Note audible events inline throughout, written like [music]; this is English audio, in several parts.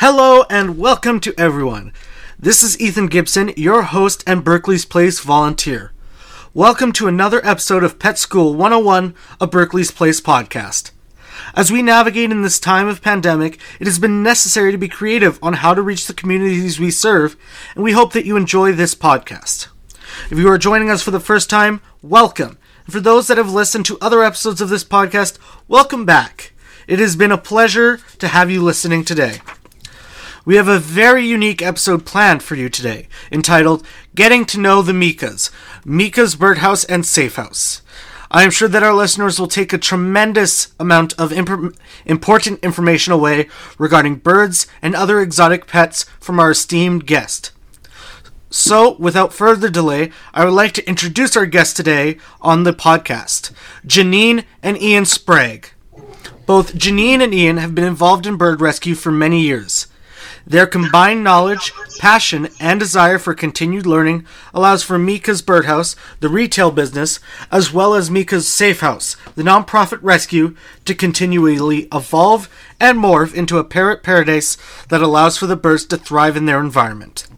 Hello and welcome to everyone. This is Ethan Gibson, your host and Berkeley's Place volunteer. Welcome to another episode of Pet School 101, a Berkeley's Place podcast. As we navigate in this time of pandemic, it has been necessary to be creative on how to reach the communities we serve, and we hope that you enjoy this podcast. If you are joining us for the first time, welcome. And for those that have listened to other episodes of this podcast, welcome back. It has been a pleasure to have you listening today. We have a very unique episode planned for you today, entitled Getting to Know the Mikas Mika's Birdhouse and Safe House. I am sure that our listeners will take a tremendous amount of imp- important information away regarding birds and other exotic pets from our esteemed guest. So, without further delay, I would like to introduce our guest today on the podcast, Janine and Ian Sprague. Both Janine and Ian have been involved in bird rescue for many years. Their combined knowledge, passion, and desire for continued learning allows for Mika's Birdhouse, the retail business, as well as Mika's Safe House, the nonprofit rescue, to continually evolve and morph into a parrot paradise that allows for the birds to thrive in their environment.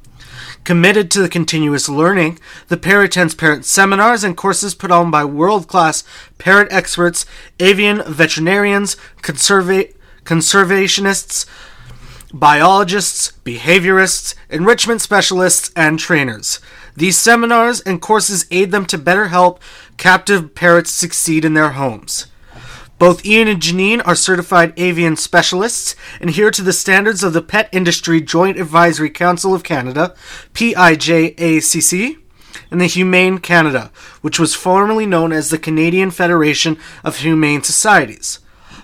Committed to the continuous learning, the pair attends parrot seminars and courses put on by world class parrot experts, avian veterinarians, conserva- conservationists, biologists, behaviorists, enrichment specialists, and trainers. These seminars and courses aid them to better help captive parrots succeed in their homes. Both Ian and Janine are certified avian specialists and adhere to the standards of the Pet Industry Joint Advisory Council of Canada, PIJACC, and the Humane Canada, which was formerly known as the Canadian Federation of Humane Societies.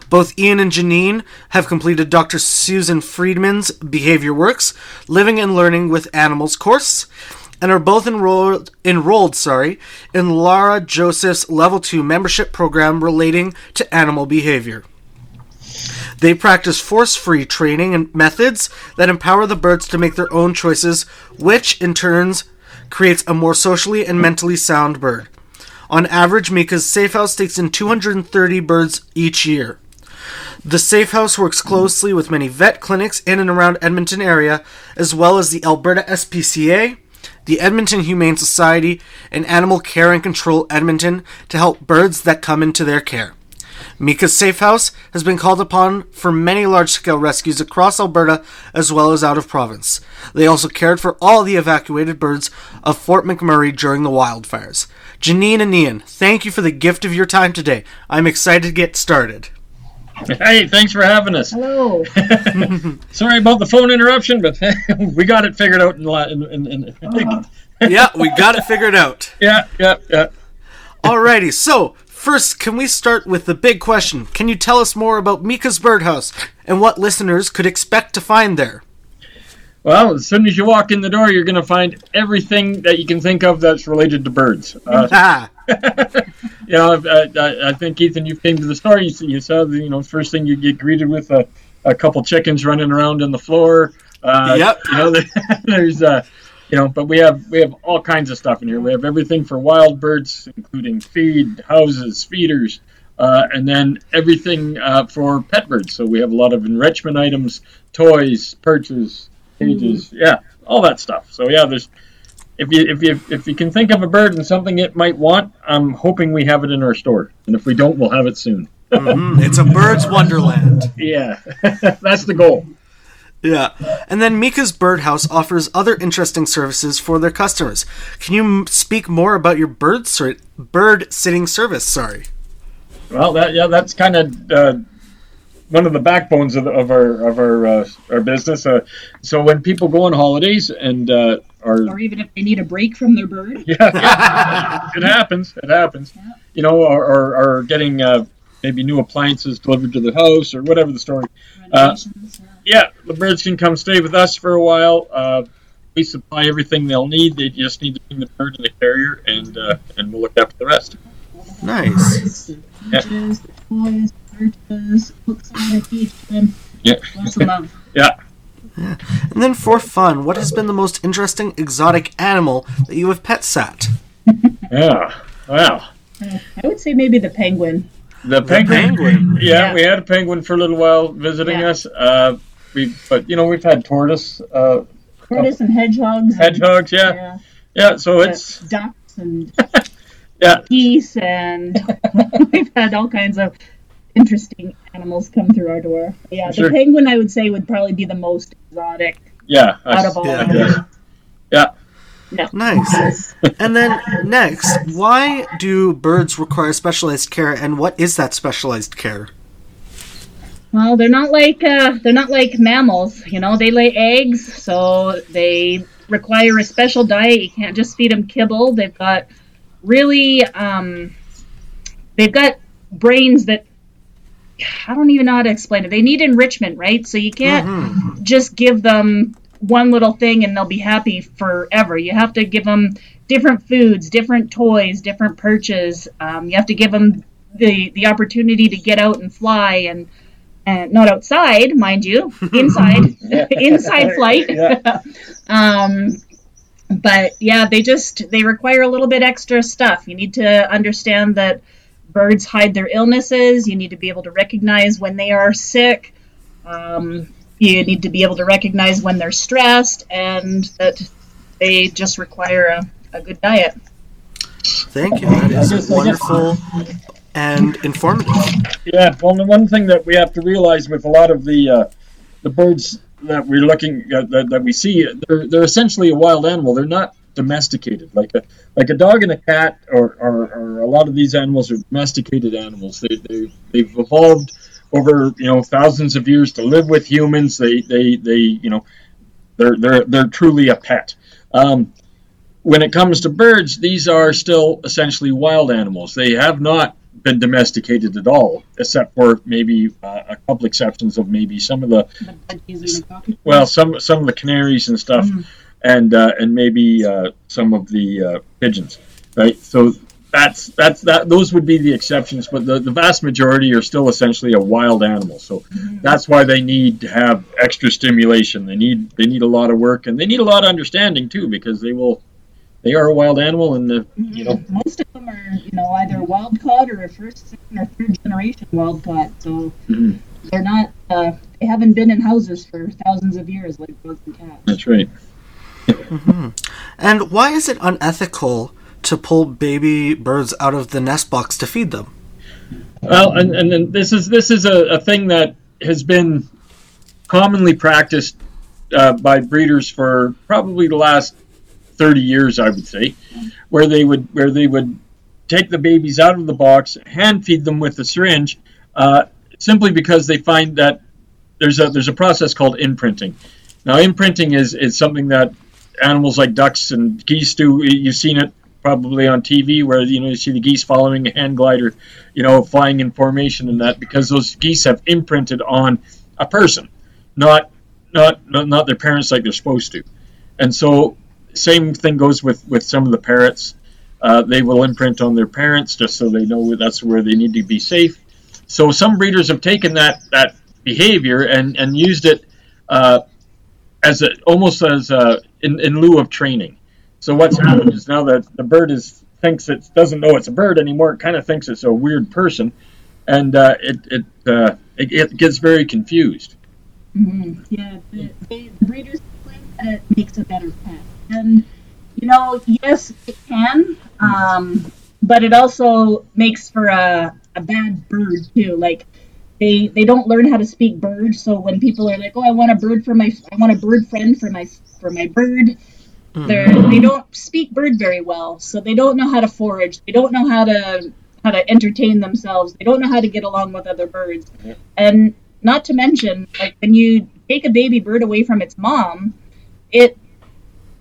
Both Ian and Janine have completed Dr. Susan Friedman's Behavior Works Living and Learning with Animals course and are both enrolled enrolled, sorry, in Lara Joseph's level 2 membership program relating to animal behavior. They practice force-free training and methods that empower the birds to make their own choices, which in turns creates a more socially and mentally sound bird. On average, Mika's Safe House takes in 230 birds each year. The Safe House works closely with many vet clinics in and around Edmonton area, as well as the Alberta SPCA, the Edmonton Humane Society, and Animal Care and Control Edmonton to help birds that come into their care. Mika's Safe House has been called upon for many large scale rescues across Alberta as well as out of province. They also cared for all the evacuated birds of Fort McMurray during the wildfires. Janine and Ian, thank you for the gift of your time today. I'm excited to get started. [laughs] Hey, thanks for having us. Hello. [laughs] Sorry about the phone interruption, but [laughs] we got it figured out in, la- in, in, in Uh-huh. yeah, we got it figured out. yeah, yeah, yeah. Alrighty, so first, can we start with the big question? Can you tell us more about Mika's Birdhouse and what listeners could expect to find there? Well, as soon as you walk in the door, you're going to find everything that you can think of that's related to birds. Uh, Ah, [laughs] you know, I, I, I think Ethan, you came to the store. You, you saw the you know first thing you get greeted with a, a couple chickens running around on the floor. Uh, Yep. You know, [laughs] there's uh, you know, but we have we have all kinds of stuff in here. We have everything for wild birds, including feed, houses, feeders, uh, and then everything uh, for pet birds. So we have a lot of enrichment items, toys, perches, cages, yeah, all that stuff. So yeah, there's if you if you if you can think of a bird and something it might want, I'm hoping we have it in our store. And if we don't, we'll have it soon. mhm, it's a bird's wonderland. Yeah, [laughs] that's the goal. Yeah. And then Mika's Birdhouse offers other interesting services for their customers. Can you m- speak more about your bird ser- bird sitting service? Sorry. Well, that yeah, that's kind of uh, one of the backbones of, the, of our of our uh, our business. Uh, so when people go on holidays and uh, or even if they need a break from their bird. yeah, [laughs] yeah, it happens. It happens. Yeah. You know, or, or, or getting uh, maybe new appliances delivered to the house or whatever the story. renovations, yeah. Yeah, the birds can come stay with us for a while. Uh, we supply everything they'll need. They just need to bring the bird in the carrier, and uh, and we'll look after the rest. Nice. The cages, the toys, the perches, hooks on the teach them. Yeah. Lots of love. Yeah. And then for fun, what has been the most interesting exotic animal that you have pet sat? [laughs] Yeah. Wow. Uh, I would say maybe the penguin. The penguin. penguin. [laughs] Yeah, Yeah. we had a penguin for a little while visiting Yeah. us. Uh, we but you know we've had tortoise, uh, Tortoise and hedgehogs. and- hedgehogs, yeah, yeah. yeah. So it's ducks and [laughs] Yeah. geese and we've had all kinds of interesting animals come through our door. Yeah, Sure. the penguin I would say would probably be the most exotic yeah, out of all Yeah. of them. yeah. Nice. [laughs] And then next, why do birds require specialized care, and what is that specialized care? Well, they're not like uh, they're not like mammals. You know, they lay eggs, so they require a special diet. You can't just feed them kibble. They've got really, um, they've got brains that I don't even know how to explain it. They need enrichment, right? So you can't Mhm. just give them one little thing and they'll be happy forever. You have to give them different foods, different toys, different perches. Um, you have to give them the the opportunity to get out and fly and and not outside, mind you, [laughs] inside, [laughs] inside flight. Yeah. [laughs] um, but yeah, they just they require a little bit extra stuff. You need to understand that birds hide their illnesses. You need to be able to recognize when they are sick. Um, you need to be able to recognize when they're stressed, and that they just require a, a good diet. Thank you. That I guess- I is guess- wonderful and informative. Yeah, well, the one thing that we have to realize with a lot of the uh, the birds that we're looking at, that, that we see, they're they're essentially a wild animal. They're not domesticated like a like a dog and a cat, or, or, or a lot of these animals are domesticated animals. They they they've evolved over you know thousands of years to live with humans. They they they you know they're they're they're truly a pet. Um, when it comes to birds, these are still essentially wild animals. They have not been domesticated at all, except for maybe uh, a couple exceptions of maybe some of the well, some some of the canaries and stuff, Mhm. And uh, and maybe uh, some of the uh, pigeons, right? So that's that's that. Those would be the exceptions, but the, the vast majority are still essentially a wild animal. So that's why they need to have extra stimulation. They need they need a lot of work, and they need a lot of understanding too, because they will. They are a wild animal, and the, you know most of them are you know either wild caught or a first, second, or third generation wild caught. So Mhm. they're not. Uh, they haven't been in houses for thousands of years like dogs and cats. that's right. And why is it unethical to pull baby birds out of the nest box to feed them? Well, and, and then this is this is a, a thing that has been commonly practiced uh, by breeders for probably the last thirty years, I would say, where they would where they would take the babies out of the box, hand feed them with a syringe, uh, simply because they find that there's a there's a process called imprinting. Now, imprinting is is something that animals like ducks and geese do. You've seen it probably on TV where you know you see the geese following a hand glider, you know, flying in formation and that because those geese have imprinted on a person, not not not, their parents like they're supposed to. And so same thing goes with with some of the parrots. Uh, they will imprint on their parents just so they know that's where they need to be safe. So some breeders have taken that that behavior and and used it uh, as a, almost as a, in, in lieu of training. So what's happened is now that the bird is thinks it doesn't know it's a bird anymore. It kind of thinks it's a weird person, and uh, it it, uh, it it gets very confused. Mm-hmm. Yeah, the, the, breeders think that it makes a better pet, and you know, yes, it can, um, but it also makes for a, a bad bird too. Like they they don't learn how to speak bird, so when people are like, "Oh, I want a bird for my I want a bird friend for my for my bird," mm-hmm. they're they don't speak bird very well, so they don't know how to forage. They don't know how to how to entertain themselves. They don't know how to get along with other birds, and not to mention, like when you take a baby bird away from its mom, it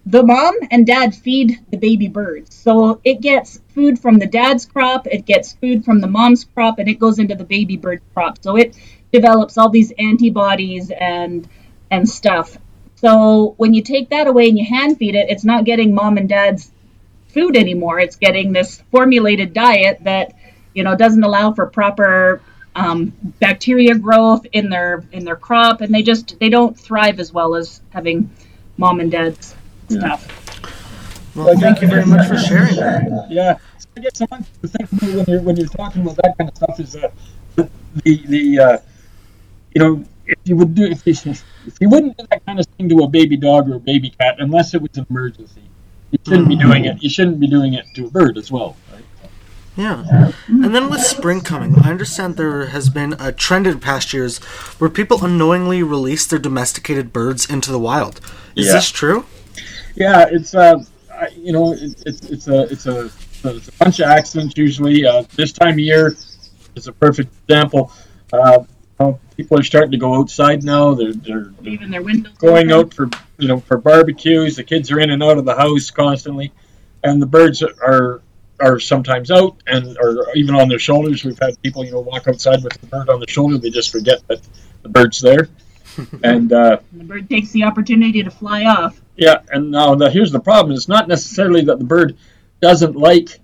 the mom and dad feed the baby birds. So it gets food from the dad's crop, it gets food from the mom's crop, and it goes into the baby bird crop. So it develops all these antibodies and and stuff. So when you take that away and you hand feed it, it's not getting mom and dad's food anymore. It's getting this formulated diet that you know doesn't allow for proper um, bacteria growth in their in their crop, and they just they don't thrive as well as having mom and dad's stuff. Well, thank you very much for sharing that. Yeah, so I guess one thing to think about when you're when you're talking about that kind of stuff is that the the uh, you know if you would do if you, if you wouldn't do that kind of thing to a baby dog or a baby cat unless it was an emergency, you shouldn't be doing it. You shouldn't be doing it to a bird as well. Right? Yeah. And then with spring coming, I understand there has been a trend in past years where people unknowingly release their domesticated birds into the wild. Is Yeah. this true? Yeah, it's uh, you know, it's it's, it's a it's a it's a bunch of accidents usually. Uh, this time of year is a perfect example. Uh, people are starting to go outside now. They're they're, they're Leaving their windows going open. out for you know for barbecues. The kids are in and out of the house constantly, and the birds are are sometimes out and or even on their shoulders. We've had people you know walk outside with the bird on their shoulder. They just forget that the bird's there, [laughs] and uh, And the bird takes the opportunity to fly off. Yeah. And now the, here's the problem: it's not necessarily that the bird doesn't like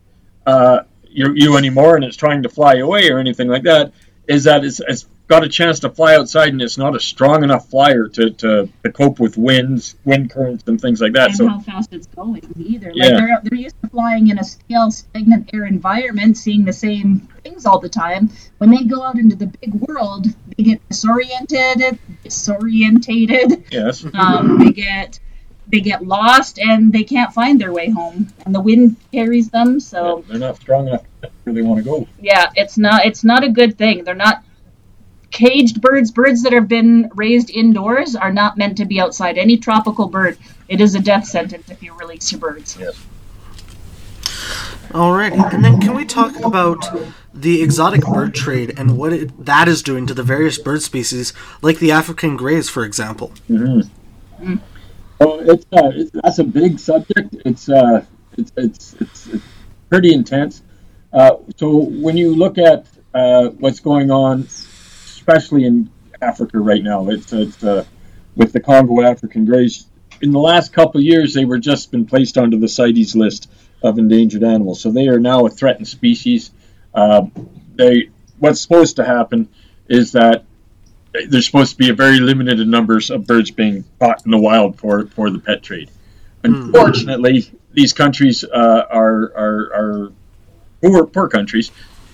uh, you, you anymore and it's trying to fly away or anything like that. Is that it's, it's got a chance to fly outside and it's not a strong enough flyer to, to, to cope with winds, wind currents, and things like that. and So how fast it's going either. Yeah. Like they're, they're used to flying in a stale, stagnant air environment, seeing the same things all the time. When they go out into the big world, they get disoriented, disorientated. yes, Um, they get they get lost and they can't find their way home, and the wind carries them. So they're not strong enough to get where they want to go. yeah, it's not it's not a good thing. They're not caged birds. Birds that have been raised indoors are not meant to be outside. Any tropical bird, it is a death sentence if you release your birds. Yes. Alrighty. And then can we talk about the exotic bird trade and what it, that is doing to the various bird species, like the African greys, for example? Mm-hmm. Well, it's, uh, it's that's a big subject. It's uh, it's, it's it's it's pretty intense. Uh, so when you look at uh, what's going on, especially in Africa right now, it's it's uh, with the Congo African greys. In the last couple of years, they were just been placed onto the CITES list of endangered animals. So they are now a threatened species. Uh, they what's supposed to happen is that there's supposed to be a very limited numbers of birds being caught in the wild for for the pet trade. Unfortunately, these countries uh, are are are poor poor countries.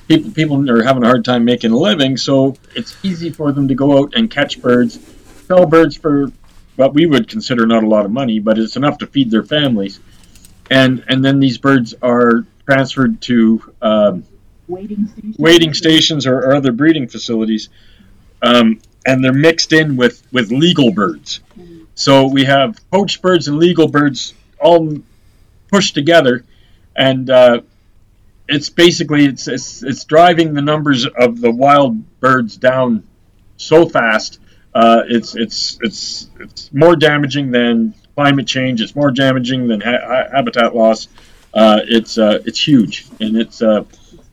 People people are having a hard time making a living, so it's easy for them to go out and catch birds, sell birds for what we would consider not a lot of money, but it's enough to feed their families. And and then these birds are transferred to um, Waiting stations. waiting stations or, or other breeding facilities, um, and they're mixed in with, with legal birds. So we have poached birds and legal birds all pushed together, and uh, it's basically it's, it's it's driving the numbers of the wild birds down so fast. Uh, it's it's it's it's more damaging than climate change. It's more damaging than ha- ha- habitat loss. Uh, it's uh, it's huge, and it's uh,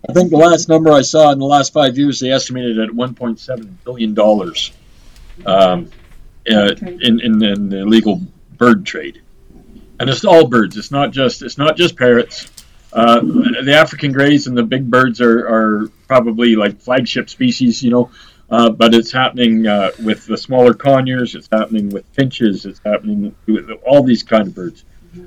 I think the last number I saw in the last five years, they estimated at 1.7 billion dollars um, uh, in, in in the illegal bird trade, and it's all birds. It's not just it's not just parrots. Uh, the African greys and the big birds are, are probably like flagship species, you know, uh, but it's happening uh, with the smaller conures. It's happening with finches. It's happening with all these kind of birds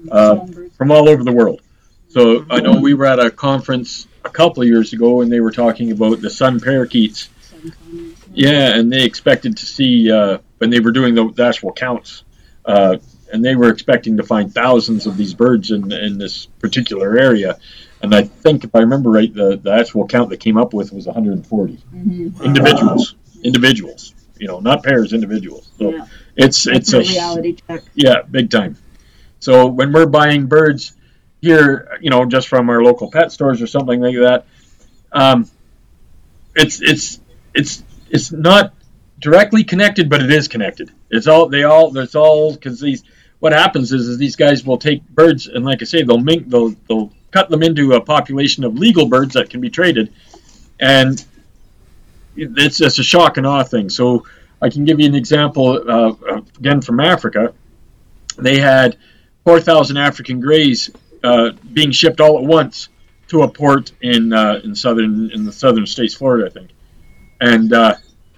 uh, from all over the world. So I know we were at a conference a couple of years ago, and they were talking about the sun parakeets. Yeah, and they expected to see uh, when they were doing the, the actual counts, uh, and they were expecting to find thousands of these birds in in this particular area. And I think, if I remember right, the, the actual count that came up with was 140 Mhm. individuals. Individuals, you know, not pairs, individuals. So Yeah. it's it's a a reality check. yeah, big time. So when we're buying birds here, you know, just from our local pet stores or something like that, um, it's it's it's it's not directly connected, but it is connected. It's all they all it's all because these what happens is, is these guys will take birds and like I say they'll mink they'll they'll cut them into a population of legal birds that can be traded, and it's just a shock and awe thing. So I can give you an example uh, again from Africa. They had 4,000 African greys uh, being shipped all at once to a port in uh, in southern in the southern states, Florida, I think. And uh,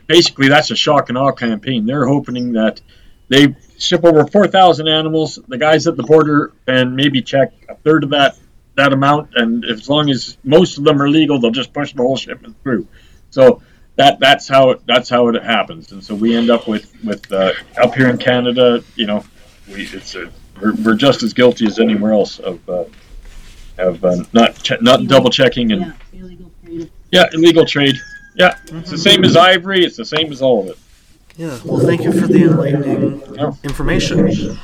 basically, that's a shock and awe campaign. They're hoping that they ship over 4,000 animals. The guys at the border and maybe check a third of that that amount, and as long as most of them are legal, they'll just push the whole shipment through. So that that's how it that's how it happens, and so we end up with with uh, up here in Canada, you know, we it's a, we're, we're just as guilty as anywhere else of uh, of uh, not che- not double checking and Yeah, illegal trade. yeah, illegal trade. Yeah, it's the same as ivory. It's the same as all of it. Yeah. Well, thank you for the enlightening Yeah. information.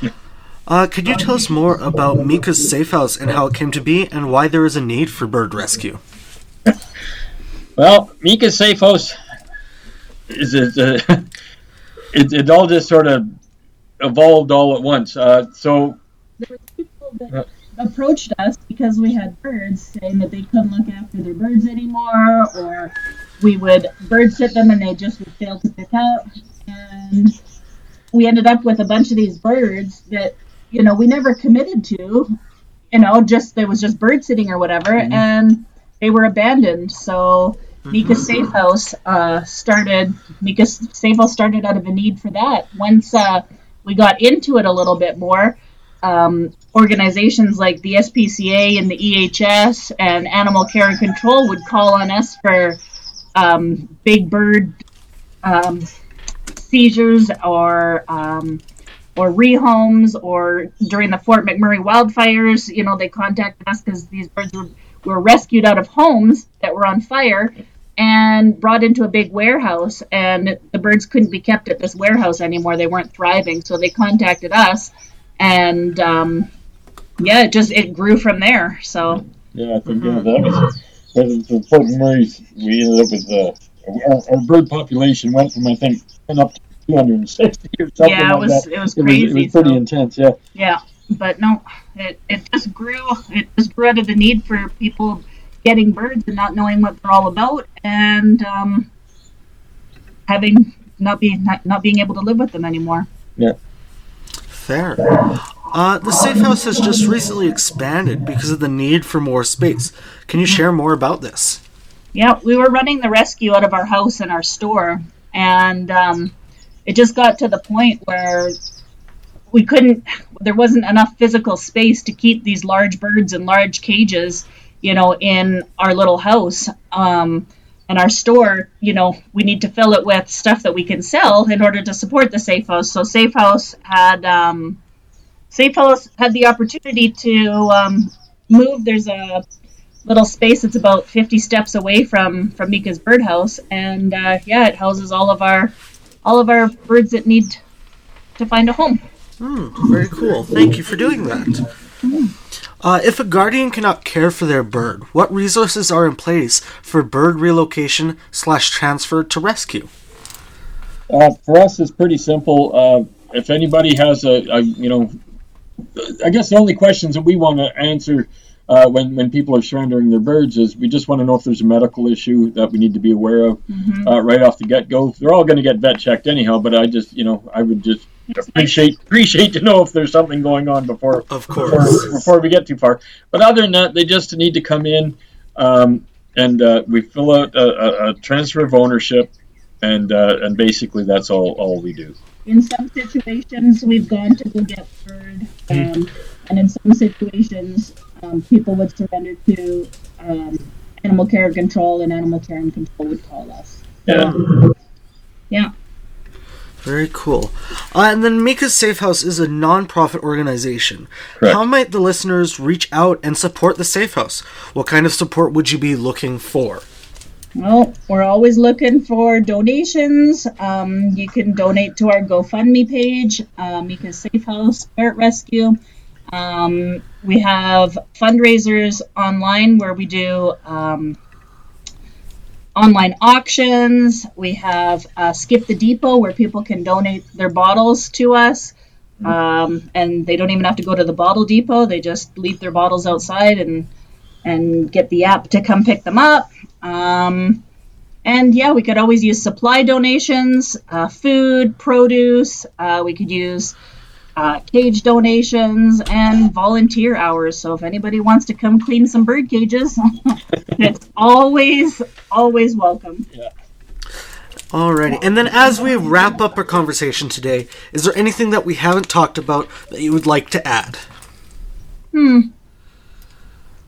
Uh, could you tell us more about Mika's Safe House and how it came to be, and why there is a need for bird rescue? [laughs] Well, Mika's Safe House is it, uh, [laughs] it, it all just sort of evolved all at once. Uh, so There were people that approached us because we had birds saying that they couldn't look after their birds anymore, or we would bird sit them and they just would fail to pick up. And we ended up with a bunch of these birds that, you know, we never committed to. You know, just there was just bird sitting or whatever, and they were abandoned. So Mika Safe House uh, started. Mika Safe House started out of a need for that. Once uh, we got into it a little bit more, um, organizations like the SPCA and the EHS and Animal Care and Control would call on us for um, big bird um, seizures or um, or rehomes or during the Fort McMurray wildfires. You know, they contacted us because these birds were, were rescued out of homes that were on fire and brought into a big warehouse and the birds couldn't be kept at this warehouse anymore they weren't thriving so they contacted us and um, yeah it just it grew from there so yeah, I think yeah, that was that was Fort McMurray's. We ended up with uh, our, our bird population went from I think up to 260 or something yeah it like was that. it was It was, it was pretty so- intense. Yeah. yeah but no it, it just grew it just grew out of the need for people getting birds and not knowing what they're all about and um, having not being not, not being able to live with them anymore Yeah. Fair. Uh, the Safe House has just recently expanded because of the need for more space. Can you share more about this? Yeah, we were running the rescue out of our house and our store, and um, it just got to the point where we couldn't. There wasn't enough physical space to keep these large birds in large cages, you know, in our little house. Um, and our store, you know, we need to fill it with stuff that we can sell in order to support the Safe House. So Safe House had um, Safe House had the opportunity to um, move. There's a little space that's about 50 steps away from from Mika's birdhouse, and uh, yeah, it houses all of our all of our birds that need to find a home. Hmm, very cool. Thank you for doing that. Uh, if a guardian cannot care for their bird, what resources are in place for bird relocation slash transfer to rescue? Uh, for us, it's pretty simple. Uh, if anybody has a, a, you know, I guess the only questions that we want to answer uh, when when people are surrendering their birds is we just want to know if there's a medical issue that we need to be aware of uh, right off the get go. They're all going to get vet checked anyhow, but I just, you know, I would just [laughs] appreciate appreciate to know if there's something going on before Of before, course. before we get too far. But other than that, they just need to come in um, and uh, we fill out a, a, a transfer of ownership, and uh, and basically that's all all we do. In some situations, we've gone to go get bird, um, and in some situations, um, people would surrender to um, animal care and control, and animal care and control would call us. Yeah. Yeah. Very cool. Uh, and then Mika's Safe House is a non-profit organization. Correct. How might the listeners reach out and support the Safe House? What kind of support would you be looking for? Well, we're always looking for donations. Um, you can donate to our GoFundMe page, uh, Mika's Safe House Ferret Rescue. Um, we have fundraisers online where we do um, online auctions. We have uh, Skip the Depot where people can donate their bottles to us. Um, and they don't even have to go to the bottle depot. They just leave their bottles outside and and get the app to come pick them up. Um, and yeah, we could always use supply donations, uh, food, produce. Uh, we could use uh, cage donations and volunteer hours. So if anybody wants to come clean some bird cages, [laughs] it's always, always welcome. Yeah. Alrighty. And then as we wrap up our conversation today, is there anything that we haven't talked about that you would like to add? Hmm.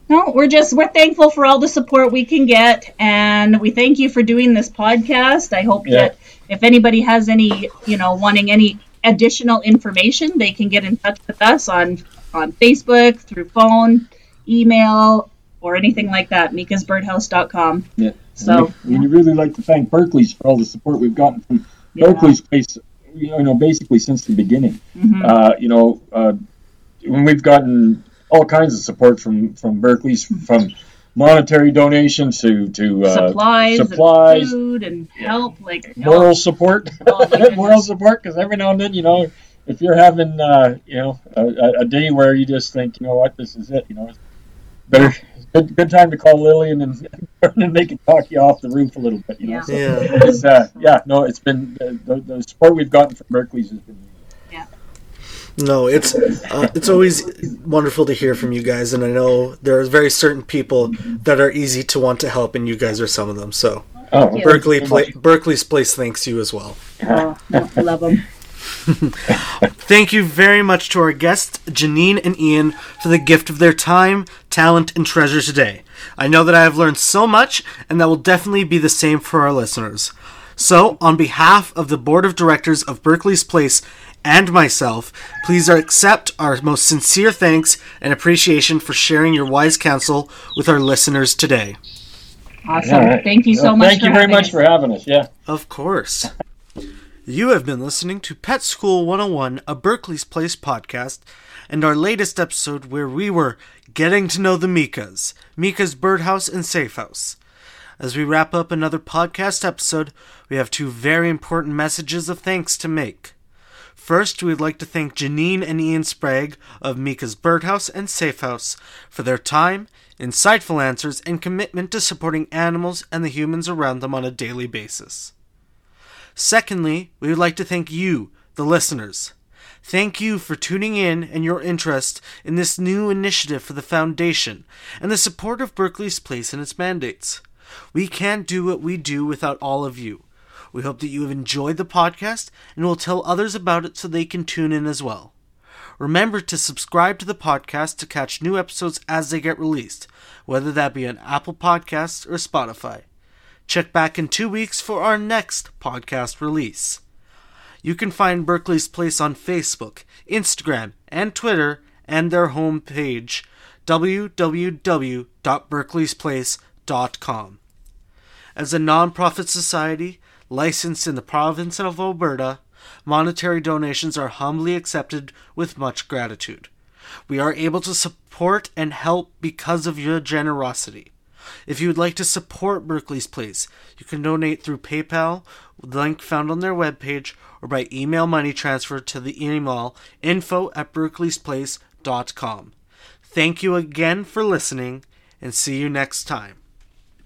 no, we're just we're thankful for all the support we can get, and we thank you for doing this podcast. I hope Yeah. that if anybody has any, you know, wanting any additional information, they can get in touch with us on on Facebook, through phone, email, or anything like that. Mika'sBirdhouse.com. Yeah. So, we, we really like to thank Berkeley's for all the support we've gotten from Yeah. Berkeley's place. You know, basically since the beginning. Mhm. Uh, you know, uh, when we've gotten all kinds of support from from Berkeley's, from monetary donations to to uh, supplies, supplies, and food, and help, like moral support, Oh, [laughs] moral support. Because every now and then, you know, if you're having uh, you know a, a- a day where you just think, you know what, this is it, you know, better. Good, good time to call Lillian and, [laughs] and they can talk you off the roof a little bit, you know. Yeah. So Yeah. it's, uh, yeah, no, it's been the, the, the support we've gotten from Berkeley's has been. No, it's uh, it's always wonderful to hear from you guys, and I know there are very certain people that are easy to want to help, and you guys are some of them. So Oh. Berkeley, pla- Berkeley's place thanks you as well. Oh, I love them. [laughs] Thank you very much to our guests, Janine and Ian, for the gift of their time, talent, and treasure today. I know that I have learned so much, and that will definitely be the same for our listeners. So, on behalf of the Board of Directors of Berkeley's Place and myself, please accept our most sincere thanks and appreciation for sharing your wise counsel with our listeners today. Awesome. All right. Thank you so Well, much. Thank for you very much us. for having us. Yeah. Of course. You have been listening to Pet School 101, a Berkeley's Place podcast, and our latest episode where we were getting to know the Mikas, Mika's Birdhouse and Safe House. As we wrap up another podcast episode, we have two very important messages of thanks to make. First, we'd like to thank Janine and Ian Sprague of Mika's Birdhouse and Safe House for their time, insightful answers, and commitment to supporting animals and the humans around them on a daily basis. Secondly, we would like to thank you, the listeners. Thank you for tuning in and your interest in this new initiative for the Foundation and the support of Berkeley's place and its mandates. We can't do what we do without all of you. We hope that you have enjoyed the podcast and will tell others about it so they can tune in as well. Remember to subscribe to the podcast to catch new episodes as they get released, whether that be on Apple Podcasts or Spotify. Check back in two weeks for our next podcast release. You can find Berkeley's Place on Facebook, Instagram, and Twitter, and their homepage, www.berkeleysplace.com. As a non-profit society licensed in the province of Alberta, monetary donations are humbly accepted with much gratitude. We are able to support and help because of your generosity. If you would like to support Berkeley's Place, you can donate through PayPal, the link found on their webpage, or by email money transfer to the email info at berkeleysplace.com. Thank you again for listening, and see you next time.